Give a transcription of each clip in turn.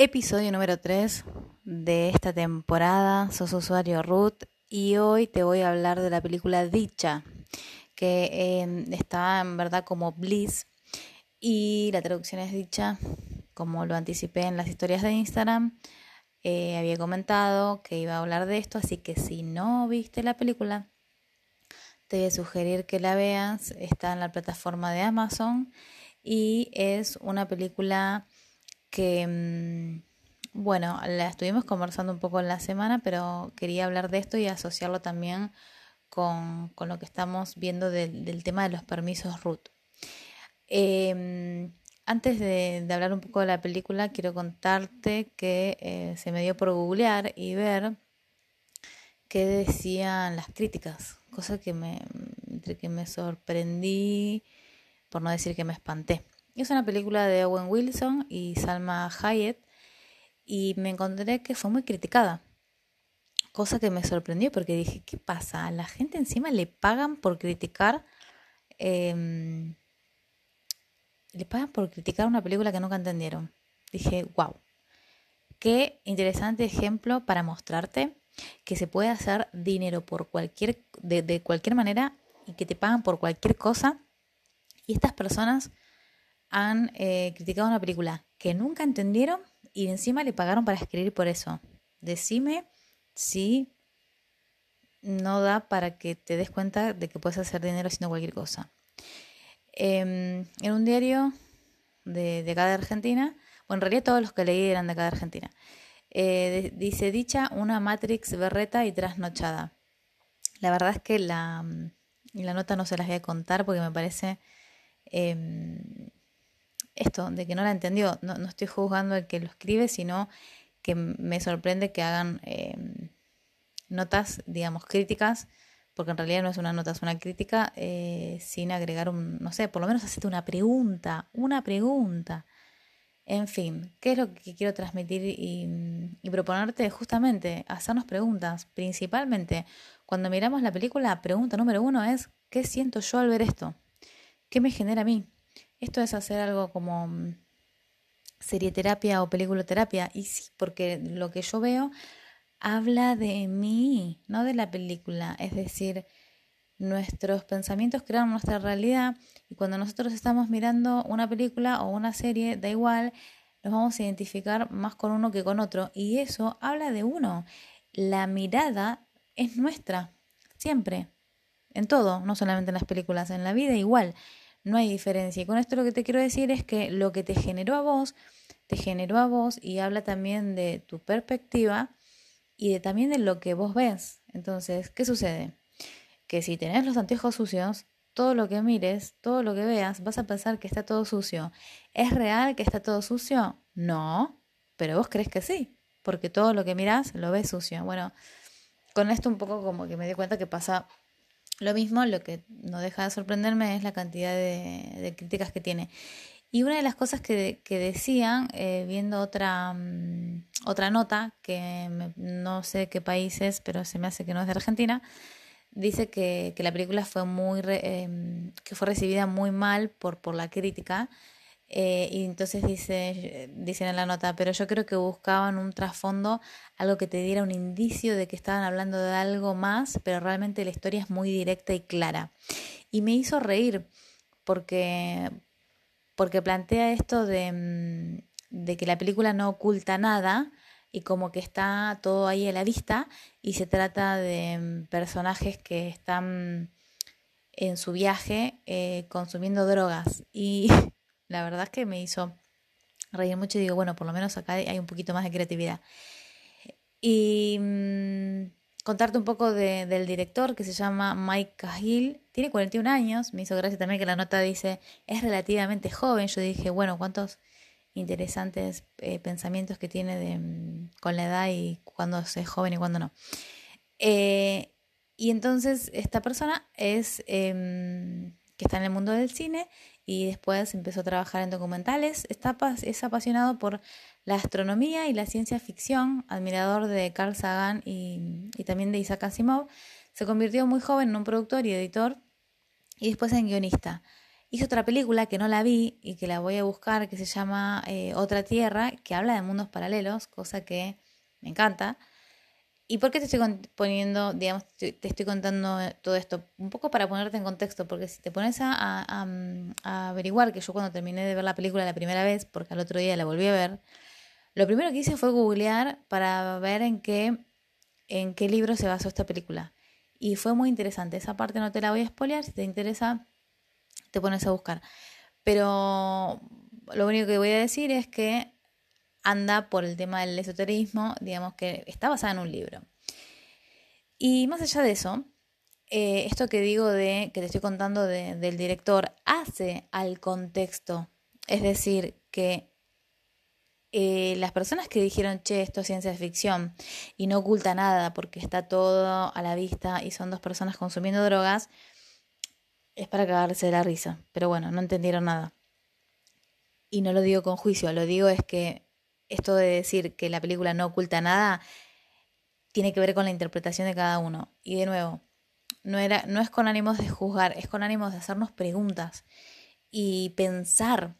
Episodio número 3 de esta temporada. Sos usuario Ruth y hoy te voy a hablar de la película Dicha, que em, está en verdad como Bliss y la traducción es Dicha, como lo anticipé en las historias de Instagram. Eh, había comentado que iba a hablar de esto, así que si no viste la película, te voy a sugerir que la veas. Está en la plataforma de Amazon y es una película que, mm, bueno, la estuvimos conversando un poco en la semana, pero quería hablar de esto y asociarlo también con, con lo que estamos viendo del tema de los permisos RUT. Em, antes de, hablar un poco de la película, quiero contarte que eh, se me dio por googlear y ver qué decían las críticas, cosa que me, que me sorprendí, por no decir que me espanté. Es una película de Owen Wilson y Salma Hayek y me encontré que fue muy criticada. Cosa que me sorprendió porque dije, ¿qué pasa? A la gente encima le pagan por criticar... Em, le pagan por criticar una película que nunca entendieron. Dije, wow, qué interesante ejemplo para mostrarte que se puede hacer dinero por cualquier, de, de cualquier manera y que te pagan por cualquier cosa. Y estas personas han eh, criticado una película que nunca entendieron y encima le pagaron para escribir por eso. Decime si no da para que te des cuenta de que puedes hacer dinero haciendo cualquier cosa. Em, en un diario de, de acá de Argentina, bueno, en realidad todos los que leí eran de acá de Argentina, eh, dice dicha una Matrix berreta y trasnochada. La verdad es que la, la nota no se las voy a contar porque me parece em, esto, de que no la entendió. No, no, estoy juzgando el que lo escribe, sino que me sorprende que hagan em, notas, digamos, críticas, porque en realidad no es una nota, es una crítica, eh, sin agregar un, no sé, por lo menos hacerte una pregunta, una pregunta. En fin, ¿qué es lo que quiero transmitir y, y, proponerte? Justamente hacernos preguntas. Principalmente, cuando miramos la película, pregunta número uno es, ¿qué siento yo al ver esto? ¿Qué me genera a mí? Esto es hacer algo como mm, serieterapia o peliculoterapia. Y sí, porque lo que yo veo habla de mí, no de la película. Es decir, nuestros pensamientos crean nuestra realidad y cuando nosotros estamos mirando una película o una serie, da igual, nos vamos a identificar más con uno que con otro. Y eso habla de uno. La mirada es nuestra, siempre, en todo, no solamente en las películas, en la vida igual no hay diferencia. Y con esto lo que te quiero decir es que lo que te generó a vos, te generó a vos y habla también de tu perspectiva y de, también de lo que vos ves. Entonces, ¿qué sucede? Que si tenés los anteojos sucios, todo lo que mires, todo lo que veas, vas a pensar que está todo sucio. ¿Es real que está todo sucio? No, pero vos crees que sí, porque todo lo que miras lo ves sucio. Bueno, con esto un poco como que me di cuenta que pasa lo mismo, lo que no deja de sorprenderme es la cantidad de, críticas que tiene. Y una de las cosas que, decían, eh, viendo otra, mm, otra nota, que no sé qué país es, pero se me hace que no es de Argentina, dice que, la película fue muy em, que fue recibida muy mal por, por la crítica eh, y entonces dice, dicen en la nota, pero yo creo que buscaban un trasfondo, algo que te diera un indicio de que estaban hablando de algo más, pero realmente la historia es muy directa y clara. Y me hizo reír porque, porque plantea esto de, mm, que la película no oculta nada y como que está todo ahí a la vista y se trata de mm, personajes que están en su viaje eh, consumiendo drogas y la verdad es que me hizo reír mucho y digo, bueno, por lo menos acá hay un poquito más de creatividad. Y mm, contarte un poco del director que se llama Mike Cahill, tiene 41 años, me hizo gracia también que la nota dice, es relativamente joven, yo dije, bueno, cuántos interesantes eh, pensamientos que tiene de, mm, con la edad y cuándo es joven y cuándo no. Eh, y entonces esta persona es em, que está en el mundo del cine y después empezó a trabajar en documentales. Está, es apasionado por la astronomía y la ciencia ficción, admirador de Carl Sagan y, también de Isaac Asimov. Se convirtió muy joven en un productor y editor y después en guionista. hizo otra película que no la vi y que la voy a buscar, que se llama eh, Otra Tierra, que habla de mundos paralelos, cosa que me encanta. ¿Y por qué te estoy poniendo, digamos, te, estoy contando todo esto? Un poco para ponerte en contexto, porque si te pones a, a, averiguar, que yo cuando terminé de ver la película la primera vez, porque al otro día la volví a ver, lo primero que hice fue googlear para ver en qué, en qué libro se basó esta película. Y fue muy interesante. Esa parte no te la voy a spoilear, si te interesa, te pones a buscar. Pero lo único que voy a decir es que anda por el tema del esoterismo, digamos que está basada en un libro. Y más allá de eso, eh, esto que digo de que te estoy contando del director hace al contexto, es decir, que eh, las personas que dijeron, che, esto es ciencia ficción y no oculta nada porque está todo a la vista y son dos personas consumiendo drogas, es para cagarse de la risa. Pero bueno, no entendieron nada. Y no lo digo con juicio, lo digo es que esto de decir que la película no oculta nada tiene que ver con la interpretación de cada uno. Y de nuevo, no, era, no es con ánimos de juzgar, es con ánimos de hacernos preguntas y pensar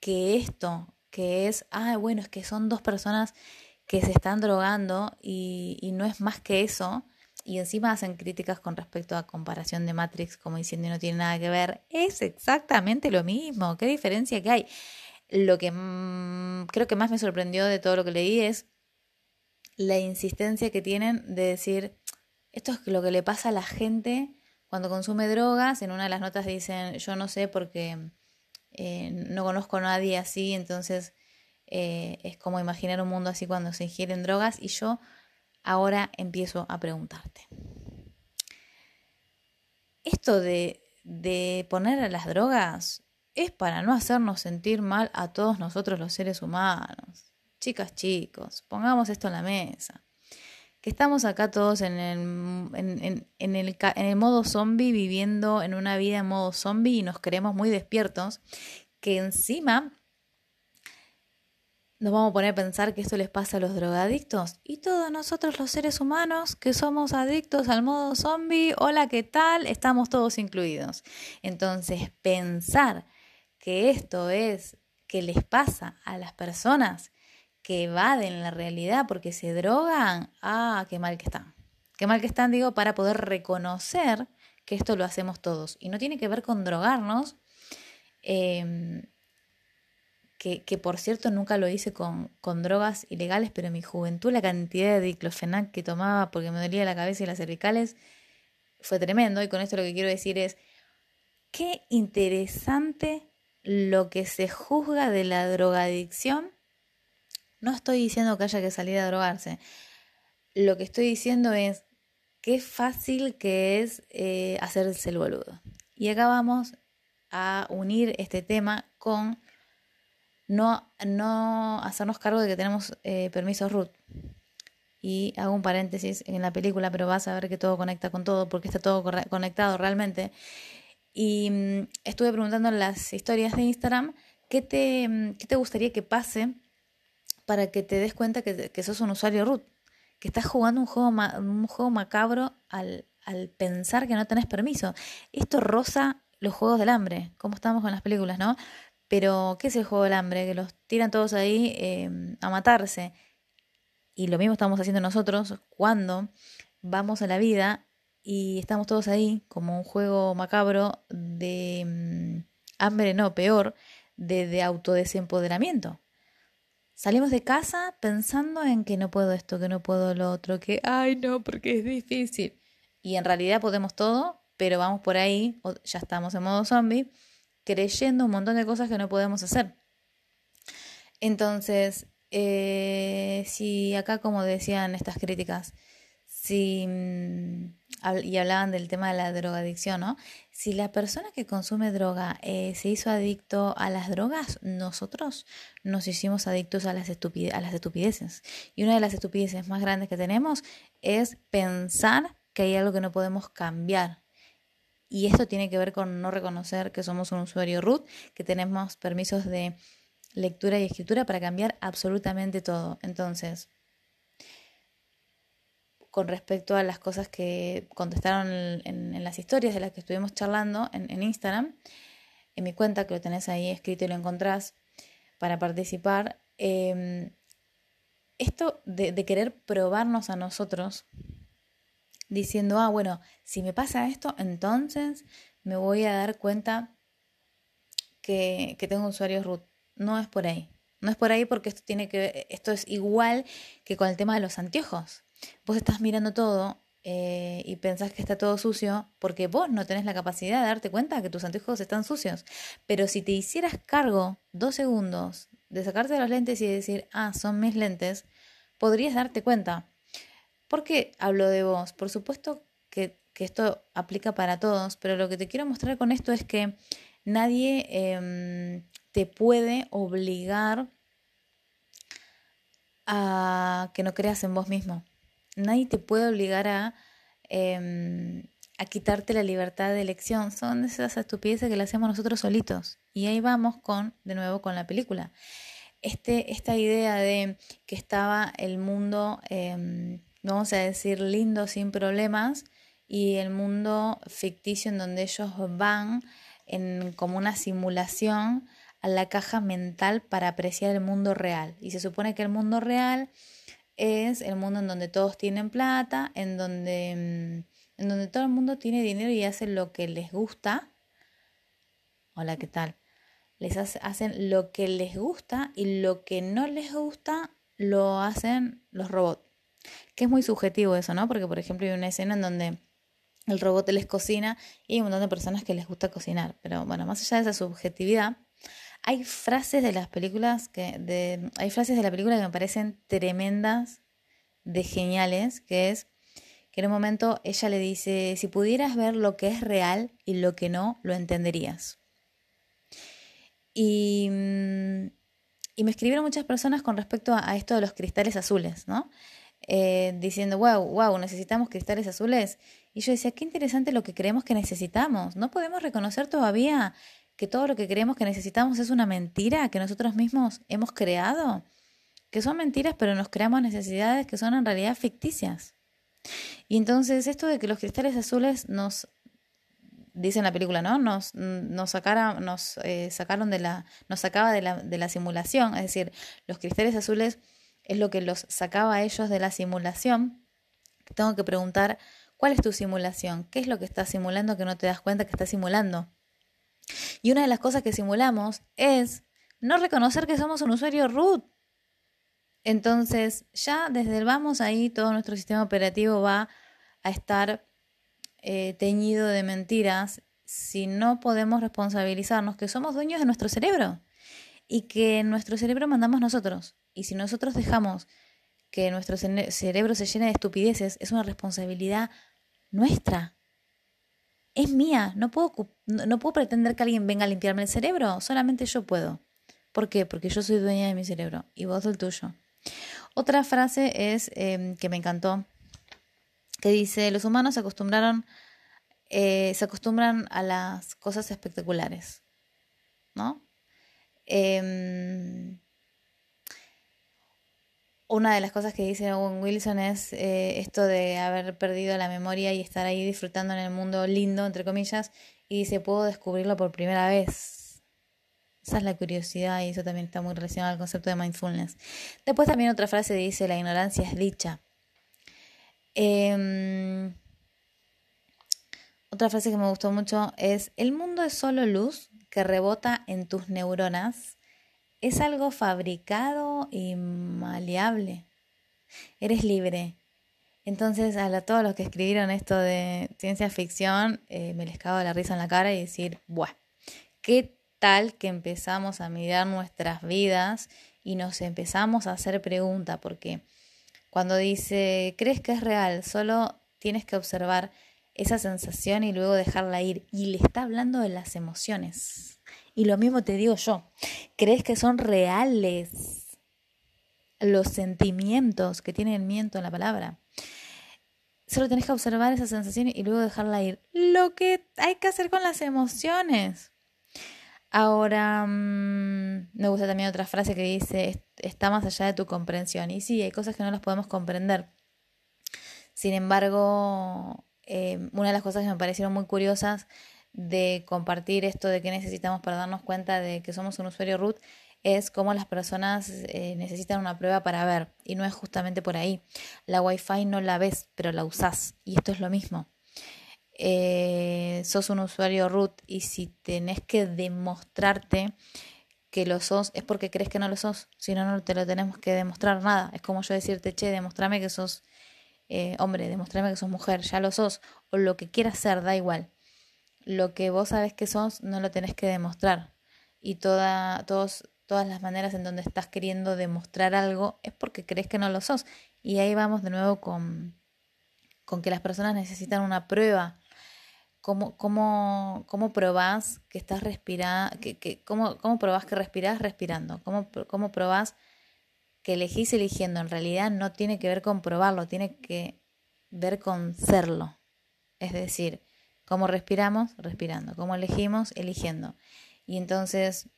que esto, que es, ah, bueno, es que son dos personas que se están drogando y, no es más que eso, y encima hacen críticas con respecto a comparación de Matrix como diciendo no tiene nada que ver, es exactamente lo mismo, qué diferencia que hay. Lo que creo que más me sorprendió de todo lo que leí es la insistencia que tienen de decir, esto es lo que le pasa a la gente cuando consume drogas. En una de las notas dicen, yo no sé porque eh, no conozco a nadie así, entonces eh, es como imaginar un mundo así cuando se ingieren drogas. Y yo ahora empiezo a preguntarte. Esto de, de poner a las drogas es para no hacernos sentir mal a todos nosotros los seres humanos. Chicas, chicos, pongamos esto en la mesa. Que estamos acá todos en el, en, en, el, modo zombie, viviendo en una vida en modo zombie y nos creemos muy despiertos, que encima nos vamos a poner a pensar que esto les pasa a los drogadictos y todos nosotros los seres humanos que somos adictos al modo zombie, hola, ¿qué tal? Estamos todos incluidos. Entonces, pensar que esto es que les pasa a las personas que evaden la realidad porque se drogan, ah, qué mal que están. Qué mal que están, digo, para poder reconocer que esto lo hacemos todos. Y no tiene que ver con drogarnos, em, que, que, por cierto nunca lo hice con, con, drogas ilegales, pero en mi juventud la cantidad de diclofenac que tomaba porque me dolía la cabeza y las cervicales fue tremendo. Y con esto lo que quiero decir es, qué interesante lo que se juzga de la drogadicción, no estoy diciendo que haya que salir a drogarse. Lo que estoy diciendo es qué fácil que es eh, hacerse el boludo. Y acá vamos a unir este tema con no, no hacernos cargo de que tenemos eh, permisos root. Y hago un paréntesis en la película, pero vas a ver que todo conecta con todo, porque está todo conectado realmente. Y mm, estuve preguntando en las historias de Instagram qué te, mm, qué te gustaría que pase para que te des cuenta que, que sos un usuario root, que estás jugando un juego, un juego macabro al, al pensar que no tenés permiso. Esto roza los juegos del hambre, como estamos con las películas, ¿no? Pero, ¿qué es el juego del hambre? Que los tiran todos ahí em, a matarse. Y lo mismo estamos haciendo nosotros cuando vamos a la vida y estamos todos ahí como un juego macabro de mm, hambre, no, peor, de, de autodesempoderamiento. Salimos de casa pensando en que no puedo esto, que no puedo lo otro, que, ay, no, porque es difícil. Y en realidad podemos todo, pero vamos por ahí, ya estamos en modo zombie, creyendo un montón de cosas que no podemos hacer. Entonces, eh, si acá, como decían estas críticas, si mm, y hablaban del tema de la drogadicción, ¿no? Si la persona que consume droga eh, se hizo adicto a las drogas, nosotros nos hicimos adictos a las, a las estupideces. Y una de las estupideces más grandes que tenemos es pensar que hay algo que no podemos cambiar. Y esto tiene que ver con no reconocer que somos un usuario root, que tenemos permisos de lectura y escritura para cambiar absolutamente todo. Entonces, con respecto a las cosas que contestaron en, las historias de las que estuvimos charlando en, Instagram. en mi cuenta, que lo tenés ahí escrito y lo encontrás para participar. Em, esto de, de querer probarnos a nosotros, diciendo, ah, bueno, si me pasa esto, entonces me voy a dar cuenta que, que tengo usuarios root. No es por ahí. No es por ahí porque esto tiene que esto es igual que con el tema de los anteojos. Vos estás mirando todo eh, y pensás que está todo sucio porque vos no tenés la capacidad de darte cuenta que tus anteojos están sucios. Pero si te hicieras cargo dos segundos de sacarte los lentes y decir, ah, son mis lentes, podrías darte cuenta. ¿Por qué hablo de vos? Por supuesto que, que esto aplica para todos, pero lo que te quiero mostrar con esto es que nadie em, te puede obligar a que no creas en vos mismo. Nadie te puede obligar a, em, a quitarte la libertad de elección. Son esas estupideces que le hacemos nosotros solitos. Y ahí vamos con, de nuevo, con la película. Este, esta idea de que estaba el mundo, em, vamos a decir, lindo, sin problemas, y el mundo ficticio en donde ellos van en, como una simulación a la caja mental para apreciar el mundo real. Y se supone que el mundo real es el mundo en donde todos tienen plata, en donde, mm, en donde todo el mundo tiene dinero y hace lo que les gusta. Hola, ¿qué tal? Les hacen lo que les gusta y lo que no les gusta lo hacen los robots. Que es muy subjetivo eso, ¿no? Porque, por ejemplo, hay una escena en donde el robot les cocina y hay un montón de personas que les gusta cocinar. Pero bueno, más allá de esa subjetividad, hay frases de las películas que hay frases de la película que me parecen tremendas, de geniales, que es que en un momento ella le dice, si pudieras ver lo que es real y lo que no, lo entenderías. Y, mm, y me escribieron muchas personas con respecto a, esto de los cristales azules, ¿no? Eh, diciendo, wow, wow, necesitamos cristales azules. Y yo decía, qué interesante lo que creemos que necesitamos. No podemos reconocer todavía que todo lo que creemos que necesitamos es una mentira que nosotros mismos hemos creado, que son mentiras, pero nos creamos necesidades que son en realidad ficticias. Y entonces esto de que los cristales azules nos, dice en la película, ¿no? Nos, nos, sacaron, nos eh, sacaron de la, nos sacaba de la, de la simulación, es decir, los cristales azules es lo que los sacaba a ellos de la simulación. Tengo que preguntar, ¿cuál es tu simulación? ¿Qué es lo que estás simulando que no te das cuenta que estás simulando? Y una de las cosas que simulamos es no reconocer que somos un usuario root. Entonces, ya desde el vamos ahí, todo nuestro sistema operativo va a estar eh, teñido de mentiras si no podemos responsabilizarnos que somos dueños de nuestro cerebro y que nuestro cerebro mandamos nosotros. Y si nosotros dejamos que nuestro cerebro se llene de estupideces, es una responsabilidad nuestra es mía, no puedo, no, puedo pretender que alguien venga a limpiarme el cerebro, solamente yo puedo. ¿Por qué? Porque yo soy dueña de mi cerebro y vos del tuyo. Otra frase es em, que me encantó, que dice, los humanos se acostumbraron, eh, se acostumbran a las cosas espectaculares, ¿no? Eh, una de las cosas que dice Owen Wilson es eh, esto de haber perdido la memoria y estar ahí disfrutando en el mundo lindo, entre comillas, y dice, puedo descubrirlo por primera vez. Esa es la curiosidad y eso también está muy relacionado al concepto de mindfulness. Después también otra frase dice, la ignorancia es dicha. Em, otra frase que me gustó mucho es, el mundo es solo luz que rebota en tus neuronas es algo fabricado y maleable. Eres libre. Entonces, a todos los que escribieron esto de ciencia ficción, eh, me les cago la risa en la cara y decir, ¡buah! ¿Qué tal que empezamos a mirar nuestras vidas y nos empezamos a hacer preguntas? Porque cuando dice, ¿crees que es real? Solo tienes que observar esa sensación y luego dejarla ir. Y le está hablando de las emociones. Y lo mismo te digo yo, ¿crees que son reales los sentimientos que tiene el miento en la palabra? Solo tenés que observar esa sensación y luego dejarla ir. Lo que hay que hacer con las emociones. Ahora, mm, me gusta también otra frase que dice, está más allá de tu comprensión. Y sí, hay cosas que no las podemos comprender. Sin embargo, eh, una de las cosas que me parecieron muy curiosas de compartir esto de que necesitamos para darnos cuenta de que somos un usuario root es cómo las personas eh, necesitan una prueba para ver y no es justamente por ahí. La Wi-Fi no la ves, pero la usás y esto es lo mismo. Eh, sos un usuario root y si tenés que demostrarte que lo sos es porque crees que no lo sos, si no, no te lo tenemos que demostrar nada. Es como yo decirte, che, demostrame que sos eh, hombre, demostrame que sos mujer, ya lo sos, o lo que quieras ser, da igual. Lo que vos sabes que sos, no lo tenés que demostrar. Y toda, todos, todas las maneras en donde estás queriendo demostrar algo es porque crees que no lo sos. Y ahí vamos de nuevo con, con que las personas necesitan una prueba. ¿Cómo, cómo, cómo probás que estás respirando? Que, que, cómo, ¿Cómo probás que respirás respirando? ¿Cómo, cómo probás que elegís eligiendo en realidad no tiene que ver con probarlo, tiene que ver con serlo. Es decir, cómo respiramos, respirando, cómo elegimos, eligiendo. Y entonces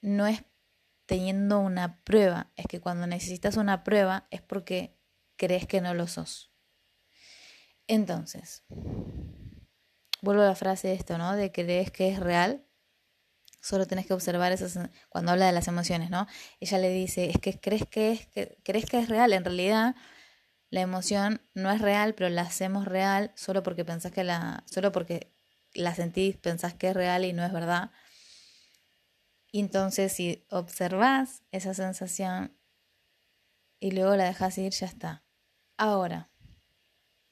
no es teniendo una prueba, es que cuando necesitas una prueba es porque crees que no lo sos. Entonces, vuelvo a la frase de esto, ¿no? De crees que es real solo tenés que observar esas cuando habla de las emociones, ¿no? Ella le dice, es que crees que es que crees que es real, en realidad la emoción no es real, pero la hacemos real solo porque pensás que la solo porque la sentís, pensás que es real y no es verdad. Y entonces si observás esa sensación y luego la dejas ir, ya está. Ahora,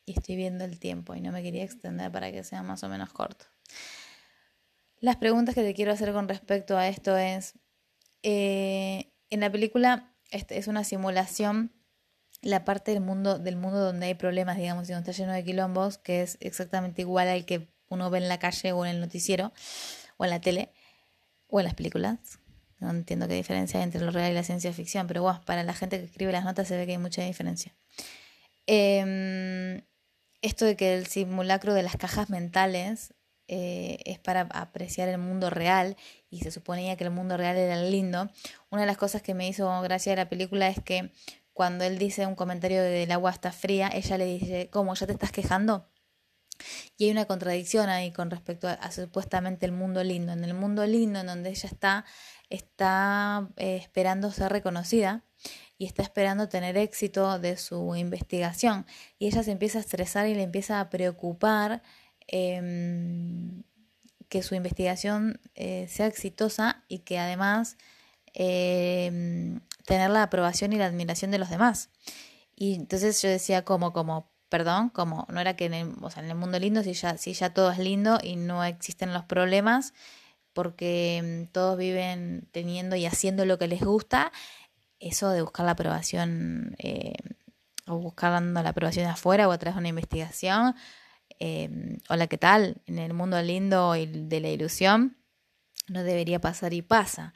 y estoy viendo el tiempo y no me quería extender para que sea más o menos corto. Las preguntas que te quiero hacer con respecto a esto es, eh, en la película este es una simulación la parte del mundo del mundo donde hay problemas, digamos, y donde está lleno de quilombos, que es exactamente igual al que uno ve en la calle o en el noticiero o en la tele o en las películas. No entiendo qué diferencia hay entre lo real y la ciencia ficción, pero bueno, para la gente que escribe las notas se ve que hay mucha diferencia. Em, esto de que el simulacro de las cajas mentales eh, es para apreciar el mundo real y se suponía que el mundo real era lindo. Una de las cosas que me hizo gracia de la película es que cuando él dice un comentario de el agua está fría, ella le dice, ¿cómo? ¿Ya te estás quejando? Y hay una contradicción ahí con respecto a, supuestamente el mundo lindo. En el mundo lindo, en donde ella está, está eh, esperando ser reconocida y está esperando tener éxito de su investigación. Y ella se empieza a estresar y le empieza a preocupar Em, que su investigación eh, sea exitosa y que además em, tener la aprobación y la admiración de los demás. Y entonces yo decía como, como, perdón, como no era que en el, o sea, en el mundo lindo, si ya, si ya todo es lindo y no existen los problemas, porque em, todos viven teniendo y haciendo lo que les gusta, eso de buscar la aprobación eh, o buscar dando la aprobación afuera o a través de una investigación, eh, hola, ¿qué tal? En el mundo lindo y de la ilusión no debería pasar y pasa.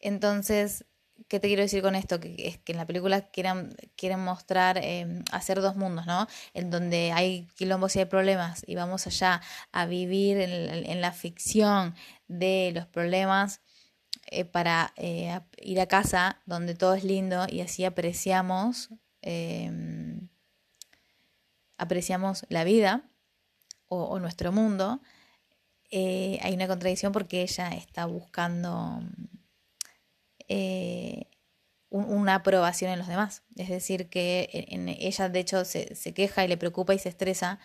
Entonces, ¿qué te quiero decir con esto? Que es que en la película quieren, quieren mostrar, em, hacer dos mundos, ¿no? En donde hay quilombos y hay problemas y vamos allá a vivir en, la ficción de los problemas eh, para eh, ir a casa donde todo es lindo y así apreciamos, em, apreciamos la vida o, nuestro mundo, eh, hay una contradicción porque ella está buscando eh, una aprobación en los demás. Es decir, que en, ella de hecho se, queja y le preocupa y se estresa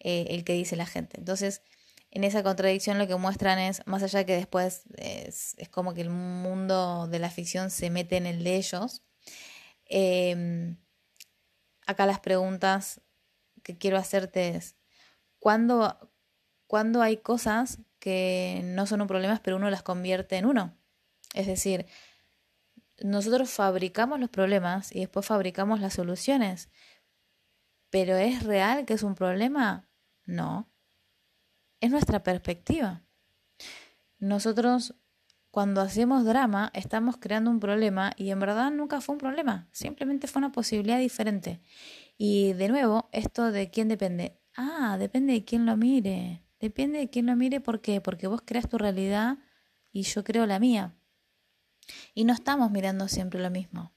eh, el que dice la gente. Entonces, en esa contradicción lo que muestran es, más allá que después es, como que el mundo de la ficción se mete en el de ellos, em, acá las preguntas que quiero hacerte es, cuando, cuando hay cosas que no son un problema, pero uno las convierte en uno. Es decir, nosotros fabricamos los problemas y después fabricamos las soluciones. ¿Pero es real que es un problema? No. Es nuestra perspectiva. Nosotros cuando hacemos drama estamos creando un problema y en verdad nunca fue un problema, simplemente fue una posibilidad diferente. Y de nuevo, esto de quién depende. Ah, depende de quién lo mire. Depende de quién lo mire, ¿por qué? Porque vos creas tu realidad y yo creo la mía. Y no estamos mirando siempre lo mismo.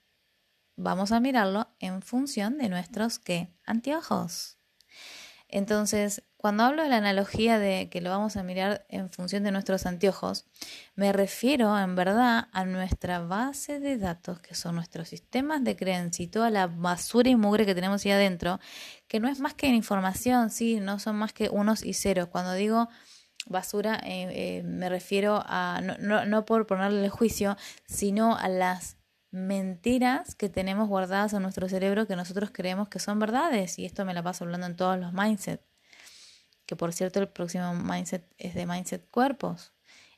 Vamos a mirarlo en función de nuestros, ¿qué? Anteojos. Entonces, cuando hablo de la analogía de que lo vamos a mirar en función de nuestros anteojos, me refiero en verdad a nuestra base de datos, que son nuestros sistemas de creencia y toda la basura y mugre que tenemos ahí adentro, que no es más que información, sí, no son más que unos y ceros. Cuando digo basura, eh, eh, me refiero a, no, no, no por ponerle el juicio, sino a las mentiras que tenemos guardadas en nuestro cerebro que nosotros creemos que son verdades. Y esto me la paso hablando en todos los mindset. Que por cierto, el próximo mindset es de mindset cuerpos.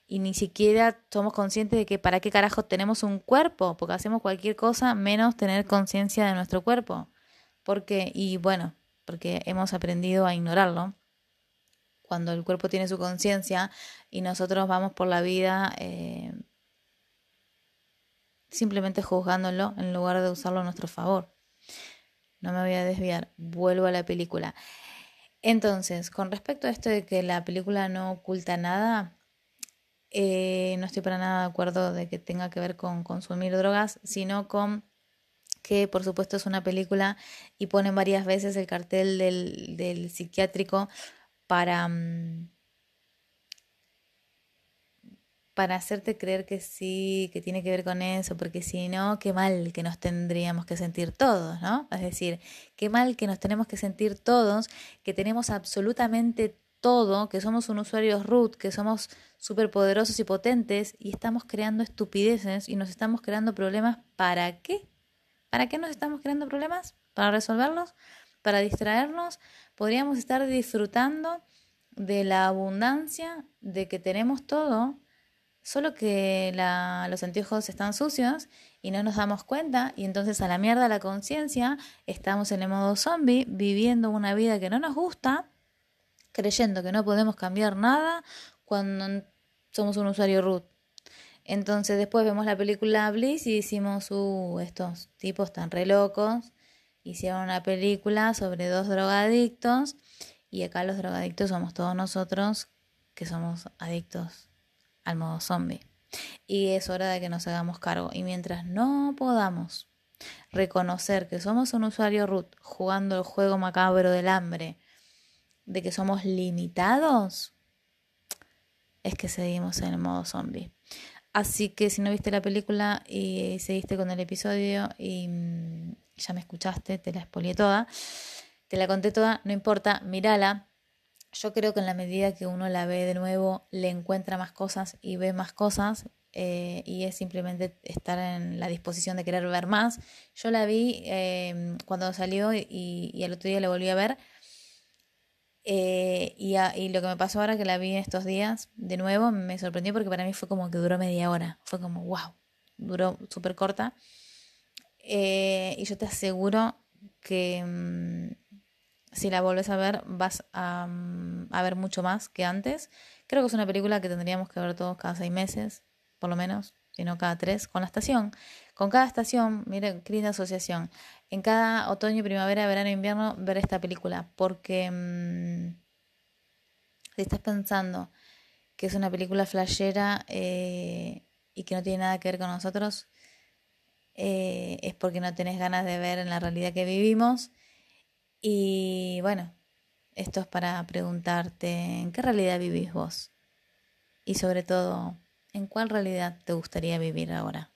Y ni siquiera somos conscientes de que para qué carajo tenemos un cuerpo, porque hacemos cualquier cosa menos tener conciencia de nuestro cuerpo. Porque, y bueno, porque hemos aprendido a ignorarlo. Cuando el cuerpo tiene su conciencia y nosotros vamos por la vida eh, simplemente juzgándolo en lugar de usarlo a nuestro favor. No me voy a desviar, vuelvo a la película. Entonces, con respecto a esto de que la película no oculta nada, eh, no estoy para nada de acuerdo de que tenga que ver con consumir drogas, sino con que por supuesto es una película y ponen varias veces el cartel del, del psiquiátrico para... Mm, para hacerte creer que sí, que tiene que ver con eso, porque si no, qué mal que nos tendríamos que sentir todos, ¿no? Es decir, qué mal que nos tenemos que sentir todos, que tenemos absolutamente todo, que somos un usuario root, que somos súper poderosos y potentes y estamos creando estupideces y nos estamos creando problemas. ¿Para qué? ¿Para qué nos estamos creando problemas? ¿Para resolverlos? ¿Para distraernos? Podríamos estar disfrutando de la abundancia, de que tenemos todo, Solo que la, los anteojos están sucios y no nos damos cuenta y entonces a la mierda la conciencia estamos en el modo zombie viviendo una vida que no nos gusta, creyendo que no podemos cambiar nada cuando somos un usuario root. Entonces después vemos la película Bliss y decimos, uh, estos tipos están re locos, hicieron una película sobre dos drogadictos y acá los drogadictos somos todos nosotros que somos adictos al modo zombie. Y es hora de que nos hagamos cargo. Y mientras no podamos reconocer que somos un usuario root jugando el juego macabro del hambre, de que somos limitados, es que seguimos en el modo zombie. Así que si no viste la película y seguiste con el episodio y mm, ya me escuchaste, te la expolié toda, te la conté toda, no importa, mírala, yo creo que en la medida que uno la ve de nuevo, le encuentra más cosas y ve más cosas, eh, y es simplemente estar en la disposición de querer ver más. Yo la vi em, cuando salió y, y, el otro día la volví a ver. Eh, y, y, lo que me pasó ahora que la vi en estos días de nuevo me sorprendió porque para mí fue como que duró media hora. Fue como, wow, duró súper corta. Eh, y yo te aseguro que mm, si la vuelves a ver, vas a, mm, a, ver mucho más que antes. Creo que es una película que tendríamos que ver todos cada seis meses, por lo menos, si no cada tres, con la estación. Con cada estación, mire, querida asociación, en cada otoño, primavera, verano, invierno, ver esta película, porque mmm, si estás pensando que es una película flashera eh, y que no tiene nada que ver con nosotros, eh, es porque no tenés ganas de ver en la realidad que vivimos y bueno, esto es para preguntarte en qué realidad vivís vos y sobre todo, ¿en cuál realidad te gustaría vivir ahora?